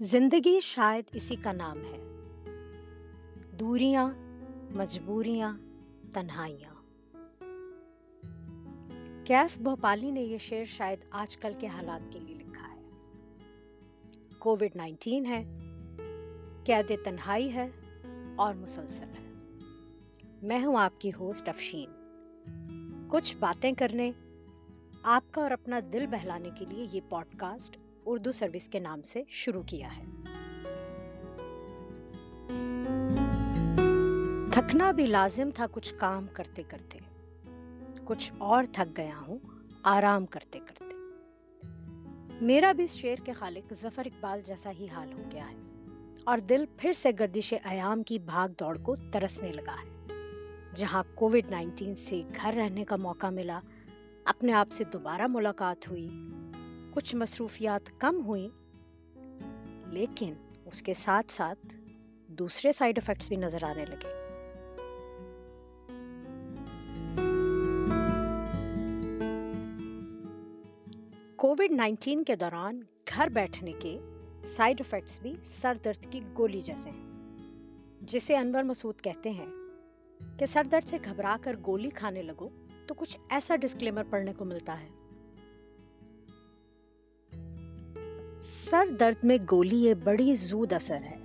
زندگی شاید اسی کا نام ہے۔ دوریاں، مجبوریاں، تنہائیاں۔ کیف بھوپالی نے یہ شعر شاید آج کل کے حالات کے لیے لکھا ہے۔ کووڈ نائنٹین ہے، قید تنہائی ہے اور مسلسل ہے۔ میں ہوں آپ کی ہوسٹ افشین۔ کچھ باتیں کرنے، آپ کا اور اپنا دل بہلانے کے لیے یہ پوڈ کاسٹ اردو سروس کے نام سے شروع کیا ہے۔ تھکنا بھی لازم تھا کچھ کام کرتے کرتے۔ کچھ اور تھک گیا ہوں، آرام کرتے کرتے۔ میرا بھی اس شعر کے خالق ظفر اقبال جیسا ہی حال ہو گیا ہے۔ اور دل پھر سے گردش ایام کی بھاگ دوڑ کو ترسنے لگا ہے۔ جہاں کووڈ نائنٹین سے گھر رہنے کا موقع ملا، اپنے آپ سے دوبارہ ملاقات ہوئی۔ کچھ مصروفیات کم ہوئیں، لیکن اس کے ساتھ ساتھ دوسرے سائیڈ افیکٹس بھی نظر آنے لگے۔ کووڈ نائنٹین کے دوران گھر بیٹھنے کے سائیڈ افیکٹس بھی سر درد کی گولی جیسے ہیں، جسے انور مسعود کہتے ہیں کہ سر درد سے گھبرا کر گولی کھانے لگو تو کچھ ایسا ڈسکلیمر پڑھنے کو ملتا ہے۔ سر درد میں گولی یہ بڑی زود اثر ہے۔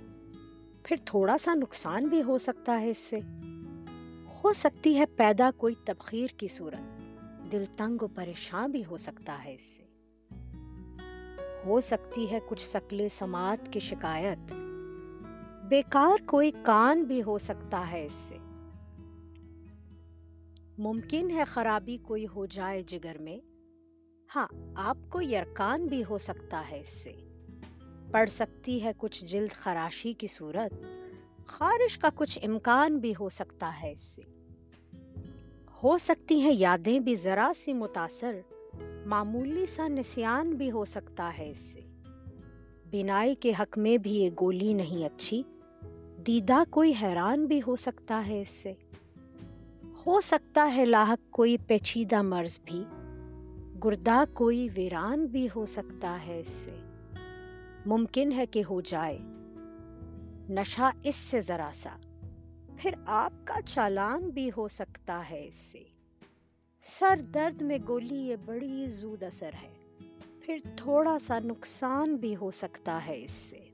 پھر تھوڑا سا نقصان بھی ہو سکتا ہے اس سے۔ ہو سکتی ہے پیدا کوئی تبخیر کی صورت۔ دل تنگ و پریشان بھی ہو سکتا ہے اس سے۔ ہو سکتی ہے کچھ سکلے سماعت کی شکایت۔ بیکار کوئی کان بھی ہو سکتا ہے اس سے۔ ممکن ہے خرابی کوئی ہو جائے جگر میں۔ ہاں آپ کو یرکان بھی ہو سکتا ہے اس سے۔ پڑھ سکتی ہے کچھ جلد خراشی کی صورت، خارش کا کچھ امکان بھی ہو سکتا ہے اس سے۔ ہو سکتی ہیں یادیں بھی ذرا سی متاثر، معمولی سا نسیان بھی ہو سکتا ہے اس سے۔ بینائی کے حق میں بھی یہ گولی نہیں اچھی، دیدہ کوئی حیران بھی ہو سکتا ہے اس سے۔ ہو سکتا ہے لاحق کوئی پیچیدہ مرض بھی۔ گردہ کوئی ویران بھی ہو سکتا ہے اس سے۔ ممکن ہے کہ ہو جائے۔ نشہ اس سے ذرا سا۔ پھر آپ کا چالان بھی ہو سکتا ہے اس سے۔ سر درد میں گولی یہ بڑی زود اثر ہے۔ پھر تھوڑا سا نقصان بھی ہو سکتا ہے اس سے۔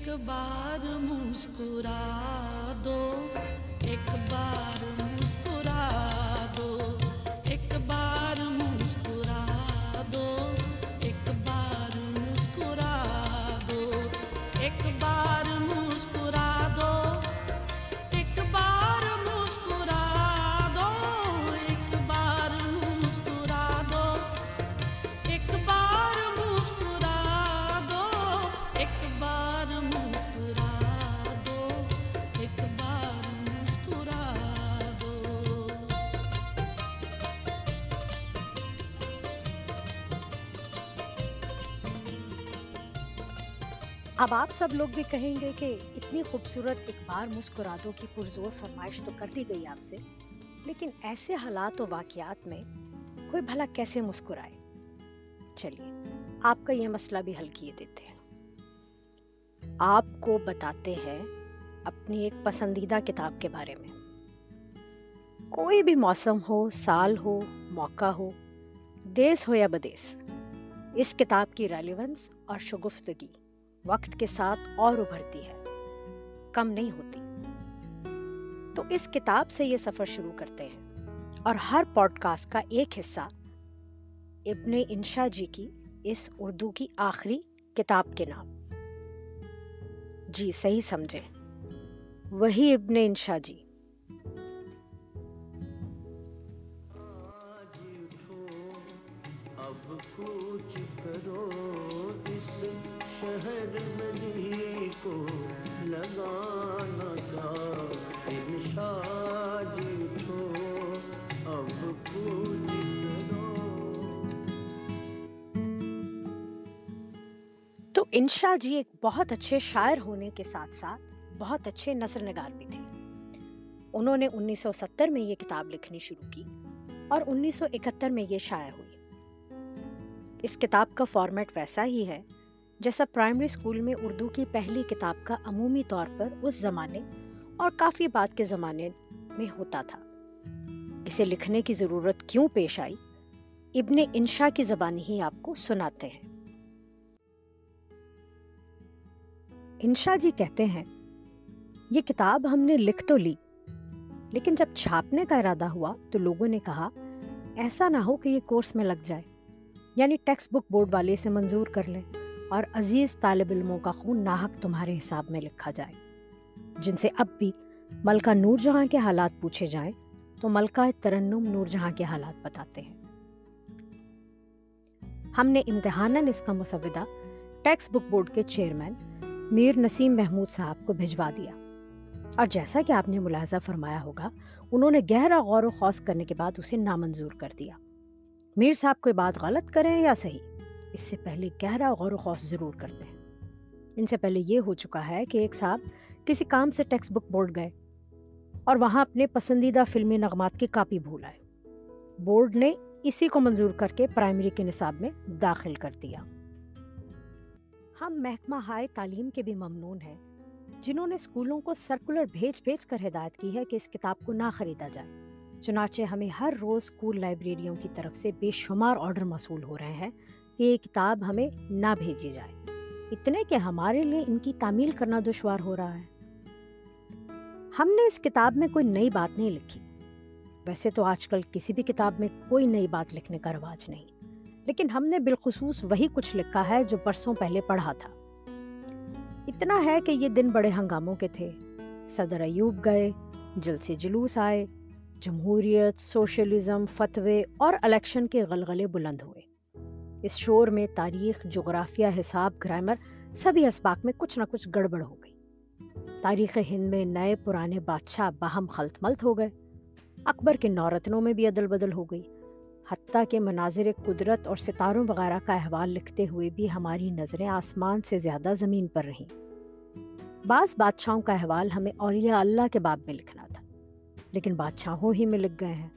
ایک بار مسکرا دو ایک بار مسکرا اب آپ سب لوگ بھی کہیں گے کہ اتنی خوبصورت ایک بار مسکرادوں کی پرزور فرمائش تو کر دی گئی آپ سے۔ لیکن ایسے حالات و واقعات میں کوئی بھلا کیسے مسکرائے؟ چلیے، آپ کا یہ مسئلہ بھی حل کیے دیتے ہیں۔ آپ کو بتاتے ہیں اپنی ایک پسندیدہ کتاب کے بارے میں۔ کوئی بھی موسم ہو، سال ہو، موقع ہو، دیس ہو یا بدیس، اس کتاب کی ریلیونس اور شگفتگی۔ وقت کے ساتھ اور ابھرتی ہے۔ کم نہیں ہوتی۔ تو اس کتاب سے یہ سفر شروع کرتے ہیں۔ اور ہر پوڈ کاسٹ کا ایک حصہ ابن انشا جی کی اس اردو کی آخری کتاب کے نام۔ جی صحیح سمجھے۔ وہی ابن انشا جی۔ تو انشا جی ایک بہت اچھے شاعر ہونے کے ساتھ ساتھ بہت اچھے نثر نگار بھی تھے۔ انہوں نے انیس سو ستر میں یہ کتاب لکھنی شروع کی اور انیس سو اکہتر میں یہ شائع ہوئی۔ اس کتاب کا فارمیٹ ویسا ہی ہے۔ جیسا پرائمری اسکول میں اردو کی پہلی کتاب کا عمومی طور پر اس زمانے اور کافی بعد کے زمانے میں ہوتا تھا۔ اسے لکھنے کی ضرورت کیوں پیش آئی؟ ابن انشا کی زبانی ہی آپ کو سناتے ہیں۔ انشا جی کہتے ہیں، یہ کتاب ہم نے لکھ تو لی، لیکن جب چھاپنے کا ارادہ ہوا تو لوگوں نے کہا، ایسا نہ ہو کہ یہ کورس میں لگ جائے یعنی ٹیکسٹ بک بورڈ والے سے منظور کر لیں۔ اور عزیز طالب علموں کا خون ناحق تمہارے حساب میں لکھا جائے۔ جن سے اب بھی ملکہ نور جہاں کے حالات پوچھے جائیں، تو ملکہ ترنم نور جہاں کے حالات بتاتے ہیں۔ ہم نے امتحاناً اس کا مسودہ ٹیکسٹ بک بورڈ کے چیئرمین میر نسیم محمود صاحب کو بھجوا دیا۔ اور جیسا کہ آپ نے ملاحظہ فرمایا ہوگا، انہوں نے گہرا غور و خوص کرنے کے بعد اسے نامنظور کر دیا۔ میر صاحب کوئی بات غلط کریں یا صحیح؟ اس سے پہلے گہرا غور و خوص ضرور کرتے ہیں۔ ان سے پہلے یہ ہو چکا ہے کہ ایک صاحب کسی کام سے ٹیکسٹ بک بورڈ گئے اور وہاں اپنے پسندیدہ فلمی نغمات کی کاپی بھول آئے۔ بورڈ نے اسی کو منظور کر کے پرائمری کے نصاب میں داخل کر دیا۔ ہم محکمہ ہائے تعلیم کے بھی ممنون ہیں جنہوں نے اسکولوں کو سرکولر بھیج بھیج کر ہدایت کی ہے کہ اس کتاب کو نہ خریدا جائے۔ چنانچہ ہمیں ہر روز اسکول لائبریریوں کی طرف سے بے شمار آرڈر موصول ہو رہے ہیں کہ یہ کتاب ہمیں نہ بھیجی جائے۔ اتنے کہ ہمارے لیے ان کی تعمیل کرنا دشوار ہو رہا ہے۔ ہم نے اس کتاب میں کوئی نئی بات نہیں لکھی۔ ویسے تو آج کل کسی بھی کتاب میں کوئی نئی بات لکھنے کا رواج نہیں۔ لیکن ہم نے بالخصوص وہی کچھ لکھا ہے جو برسوں پہلے پڑھا تھا۔ اتنا ہے کہ یہ دن بڑے ہنگاموں کے تھے۔ صدر ایوب گئے جل سے جلوس آئے، جمہوریت، سوشلزم، فتوے اور الیکشن کے غلغلے بلند ہوئے۔ اس شور میں تاریخ، جغرافیہ، حساب، گرامر سبھی اسباق میں کچھ نہ کچھ گڑبڑ ہو گئی۔ تاریخ ہند میں نئے پرانے بادشاہ باہم خلط ملت ہو گئے۔ اکبر کے نورتنوں میں بھی عدل بدل ہو گئی۔ حتیٰ کہ مناظر قدرت اور ستاروں وغیرہ کا احوال لکھتے ہوئے بھی ہماری نظریں آسمان سے زیادہ زمین پر رہیں۔ بعض بادشاہوں کا احوال ہمیں اولیاء اللہ کے باب میں لکھنا تھا، لیکن بادشاہوں ہی میں لکھ گئے ہیں۔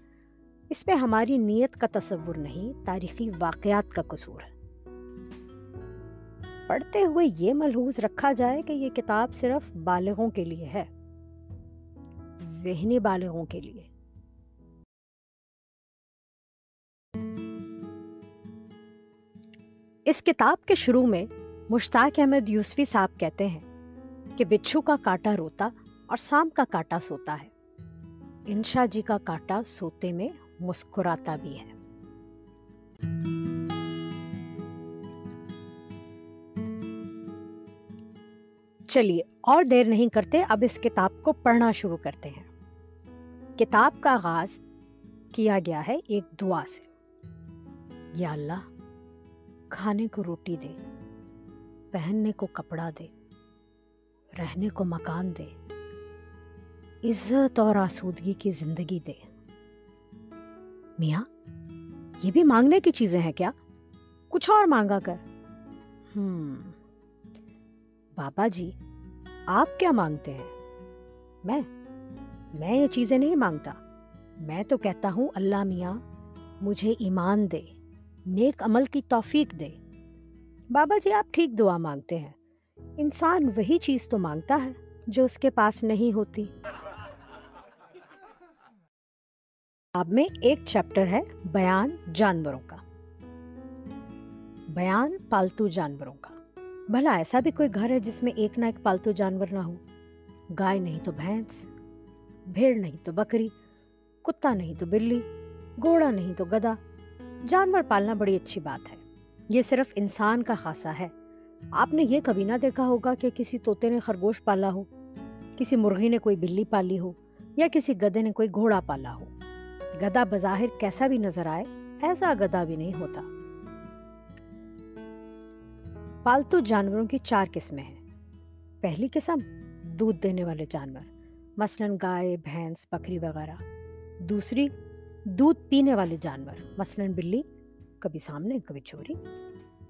اس پہ ہماری نیت کا تصور نہیں، تاریخی واقعات کا قصور ہے۔ پڑھتے ہوئے یہ ملحوظ رکھا جائے کہ یہ کتاب صرف بالغوں کے لیے ہے۔ ذہنی بالغوں کے لیے۔ اس کتاب کے شروع میں مشتاق احمد یوسفی صاحب کہتے ہیں کہ بچھو کا کاٹا روتا اور سام کا کاٹا سوتا ہے۔ انشا جی کا کاٹا سوتے میں مسکراتا بھی ہے۔ چلیے، اور دیر نہیں کرتے، اب اس کتاب کو پڑھنا شروع کرتے ہیں۔ کتاب کا آغاز کیا گیا ہے ایک دعا سے۔ یا اللہ، کھانے کو روٹی دے، پہننے کو کپڑا دے، رہنے کو مکان دے، عزت اور آسودگی کی زندگی دے۔ میاں، یہ بھی مانگنے کی چیزیں ہیں کیا؟ کچھ اور مانگا کر۔ ہم بابا جی آپ کیا مانگتے ہیں؟ میں میں یہ چیزیں نہیں مانگتا۔ میں تو کہتا ہوں، اللہ میاں، مجھے ایمان دے، نیک عمل کی توفیق دے۔ بابا جی آپ ٹھیک دعا مانگتے ہیں۔ انسان وہی چیز تو مانگتا ہے جو اس کے پاس نہیں ہوتی۔ اب میں ایک چیپٹر ہے بیان جانوروں کا۔ بیان پالتو جانوروں کا۔ بھلا ایسا بھی کوئی گھر ہے جس میں ایک نہ ایک پالتو جانور نہ ہو۔ گائے نہیں تو بھینس، بھیڑ نہیں تو بکری، کتا نہیں تو بلی، گھوڑا نہیں تو گدا جانور پالنا بڑی اچھی بات ہے۔ یہ صرف انسان کا خاصہ ہے۔ آپ نے یہ کبھی نہ دیکھا ہوگا کہ کسی طوطے نے خرگوش پالا ہو، کسی مرغی نے کوئی بلی پالی ہو، یا کسی گدے نے کوئی گھوڑا پالا ہو۔ گدا بظاہر کیسا بھی نظر آئے، ایسا گدا بھی نہیں ہوتا۔ پالتو جانوروں کی چار قسمیں ہیں۔ پہلی قسم دودھ دینے والے جانور، مثلاً گائے، بھینس، بکری وغیرہ۔ دوسری دودھ پینے والے جانور، مثلاً بلی، کبھی سامنے، کبھی چوری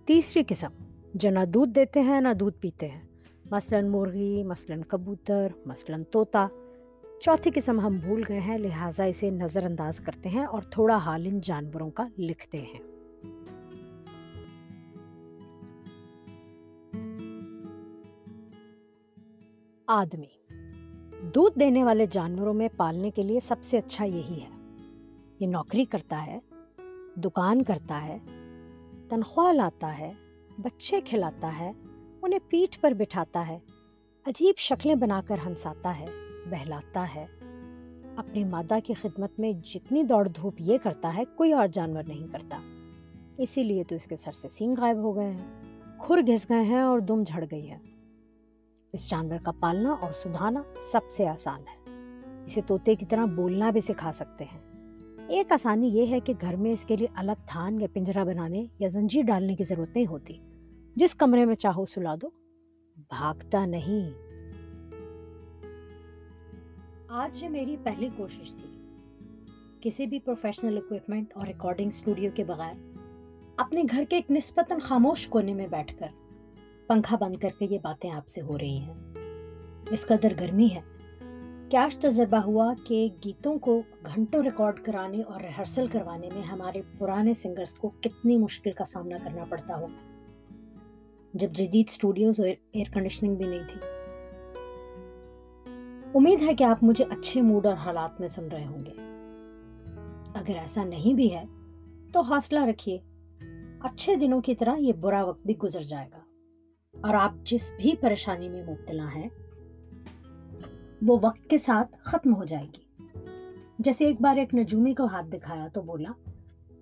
تیسری قسم، جو نہ دودھ دیتے ہیں، نہ دودھ پیتے ہیں۔ مثلاً مرغی، مثلاً کبوتر، مثلاً طوطا۔ چوتھی قسم ہم بھول گئے ہیں، لہٰذا اسے نظر انداز کرتے ہیں اور تھوڑا حال ان جانوروں کا لکھتے ہیں۔ آدمی۔ دودھ دینے والے جانوروں میں پالنے کے لیے سب سے اچھا یہی ہے۔ یہ نوکری کرتا ہے، دکان کرتا ہے، تنخواہ لاتا ہے، بچے کھلاتا ہے، انہیں پیٹھ پر بٹھاتا ہے، عجیب شکلیں بنا کر ہنساتا ہے۔ بہلاتا ہے۔ اپنی مادہ کی خدمت میں جتنی دوڑ دھوپ یہ کرتا ہے، کوئی اور جانور نہیں کرتا۔ اسی لیے تو اس کے سر سے سینگ غائب ہو گئے ہیں۔ کھر گھس گئے ہیں اور دم جھڑ گئی ہے۔ اس جانور کا پالنا اور سدھانا سب سے آسان ہے۔ اسے طوطے کی طرح بولنا بھی سکھا سکتے ہیں۔ ایک آسانی یہ ہے کہ گھر میں اس کے لیے الگ تھان یا پنجرا بنانے یا زنجیر ڈالنے کی ضرورت نہیں ہوتی۔ جس کمرے میں چاہو سلا دو۔ بھاگتا نہیں۔ آج یہ میری پہلی کوشش تھی کسی بھی پروفیشنل اکوپمنٹ اور ریکارڈنگ اسٹوڈیو کے بغیر اپنے گھر کے ایک نسبتاً خاموش کونے میں بیٹھ کر پنکھا بند کر کے یہ باتیں آپ سے ہو رہی ہیں۔ اس قدر گرمی ہے کیاش تجربہ ہوا کہ گیتوں کو گھنٹوں ریکارڈ کرانے اور ریہرسل کروانے میں ہمارے پرانے سنگرز کو کتنی مشکل کا سامنا کرنا پڑتا ہو۔ جب جدید اسٹوڈیوز اور ایئر کنڈیشننگ بھی نہیں تھی امید ہے کہ آپ مجھے اچھے موڈ اور حالات میں سن رہے ہوں گے۔ اگر ایسا نہیں بھی ہے، تو حوصلہ رکھیے۔ اچھے دنوں کی طرح یہ برا وقت بھی گزر جائے گا۔ اور آپ جس بھی پریشانی میں مبتلا ہیں، وہ وقت کے ساتھ ختم ہو جائے گی۔ جیسے ایک بار ایک نجومی کو ہاتھ دکھایا تو بولا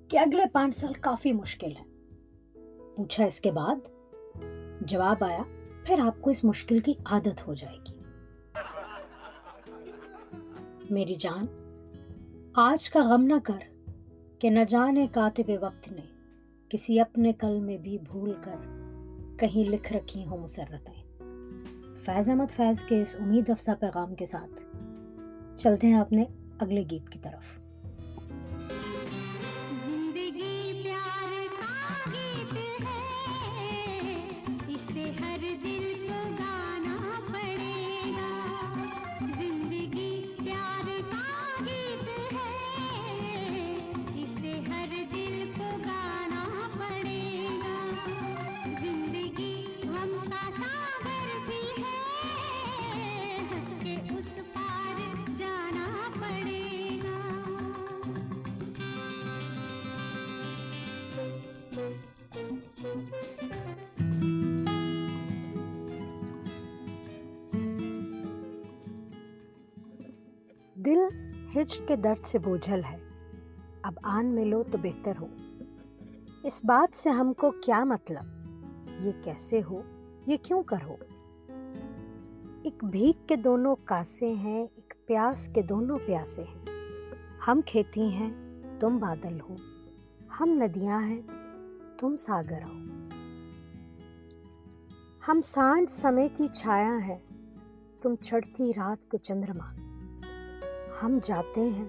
کہ اگلے پانچ سال کافی مشکل ہے۔ پوچھا اس کے بعد، جواب آیا، پھر آپ کو اس مشکل کی عادت ہو جائے گی۔ میری جان، آج کا غم نہ کر کہ نہ جانے کاتب وقت نے کسی اپنے کل میں بھی بھول کر کہیں لکھ رکھی ہوں مسرتیں۔ فیض احمد فیض کے اس امید افزا پیغام کے ساتھ چلتے ہیں اپنے اگلے گیت کی طرف۔ دل ہچ کے درد سے بوجھل ہے۔ اب آن میں لو تو بہتر ہو۔ اس بات سے ہم کو کیا مطلب؟ یہ کیسے ہو؟ یہ کیوں کر ہو ایک بھیک کے دونوں کاسے ہیں، ایک پیاس کے دونوں پیاسے ہیں۔ ہم کھیتی ہیں، تم بادل ہو۔ ہم ندیاں ہیں، تم ساگر ہو۔ ہم سانڈ سمے کی چھایا ہے تم چڑھتی رات کو چندرما۔ ہم جاتے ہیں،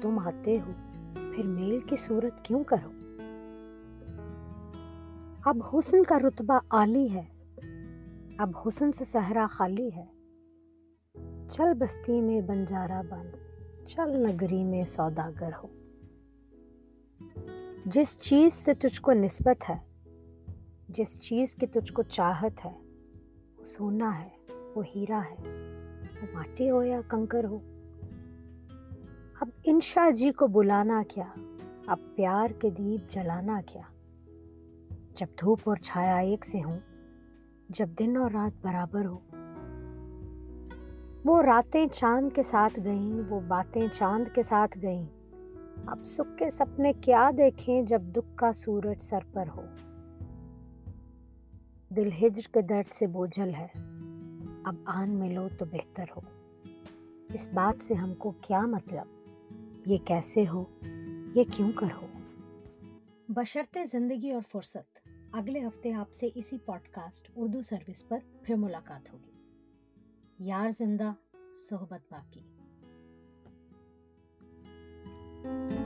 تم آتے ہو، پھر میل کی صورت کیوں کرو؟ اب حسن کا رتبہ عالی ہے، اب حسن سے صحرا خالی ہے۔ چل بستی میں بنجارا بن، چل نگری میں سوداگر ہو۔ جس چیز سے تجھ کو نسبت ہے، جس چیز کی تجھ کو چاہت ہے، وہ سونا ہے، وہ ہیرا ہے۔ وہ ماٹی ہو یا کنکر ہو اب انشا جی کو بلانا کیا؟ اب پیار کے دیپ جلانا کیا؟ جب دھوپ اور چھایا ایک سے ہوں، جب دن اور رات برابر ہو وہ راتیں چاند کے ساتھ گئیں، وہ باتیں چاند کے ساتھ گئیں۔ اب سکھ کے سپنے کیا دیکھیں جب دکھ کا سورج سر پر ہو۔ دل ہجر کے درد سے بوجھل ہے، اب آن ملو تو بہتر ہو۔ اس بات سے ہم کو کیا مطلب؟ یہ کیسے ہو؟ یہ کیوں کر ہو؟ زندگی اور فرصت۔ اگلے ہفتے آپ سے اسی پوڈ کاسٹ اردو سروس پر پھر ملاقات ہوگی۔ یار زندہ، صحبت باقی۔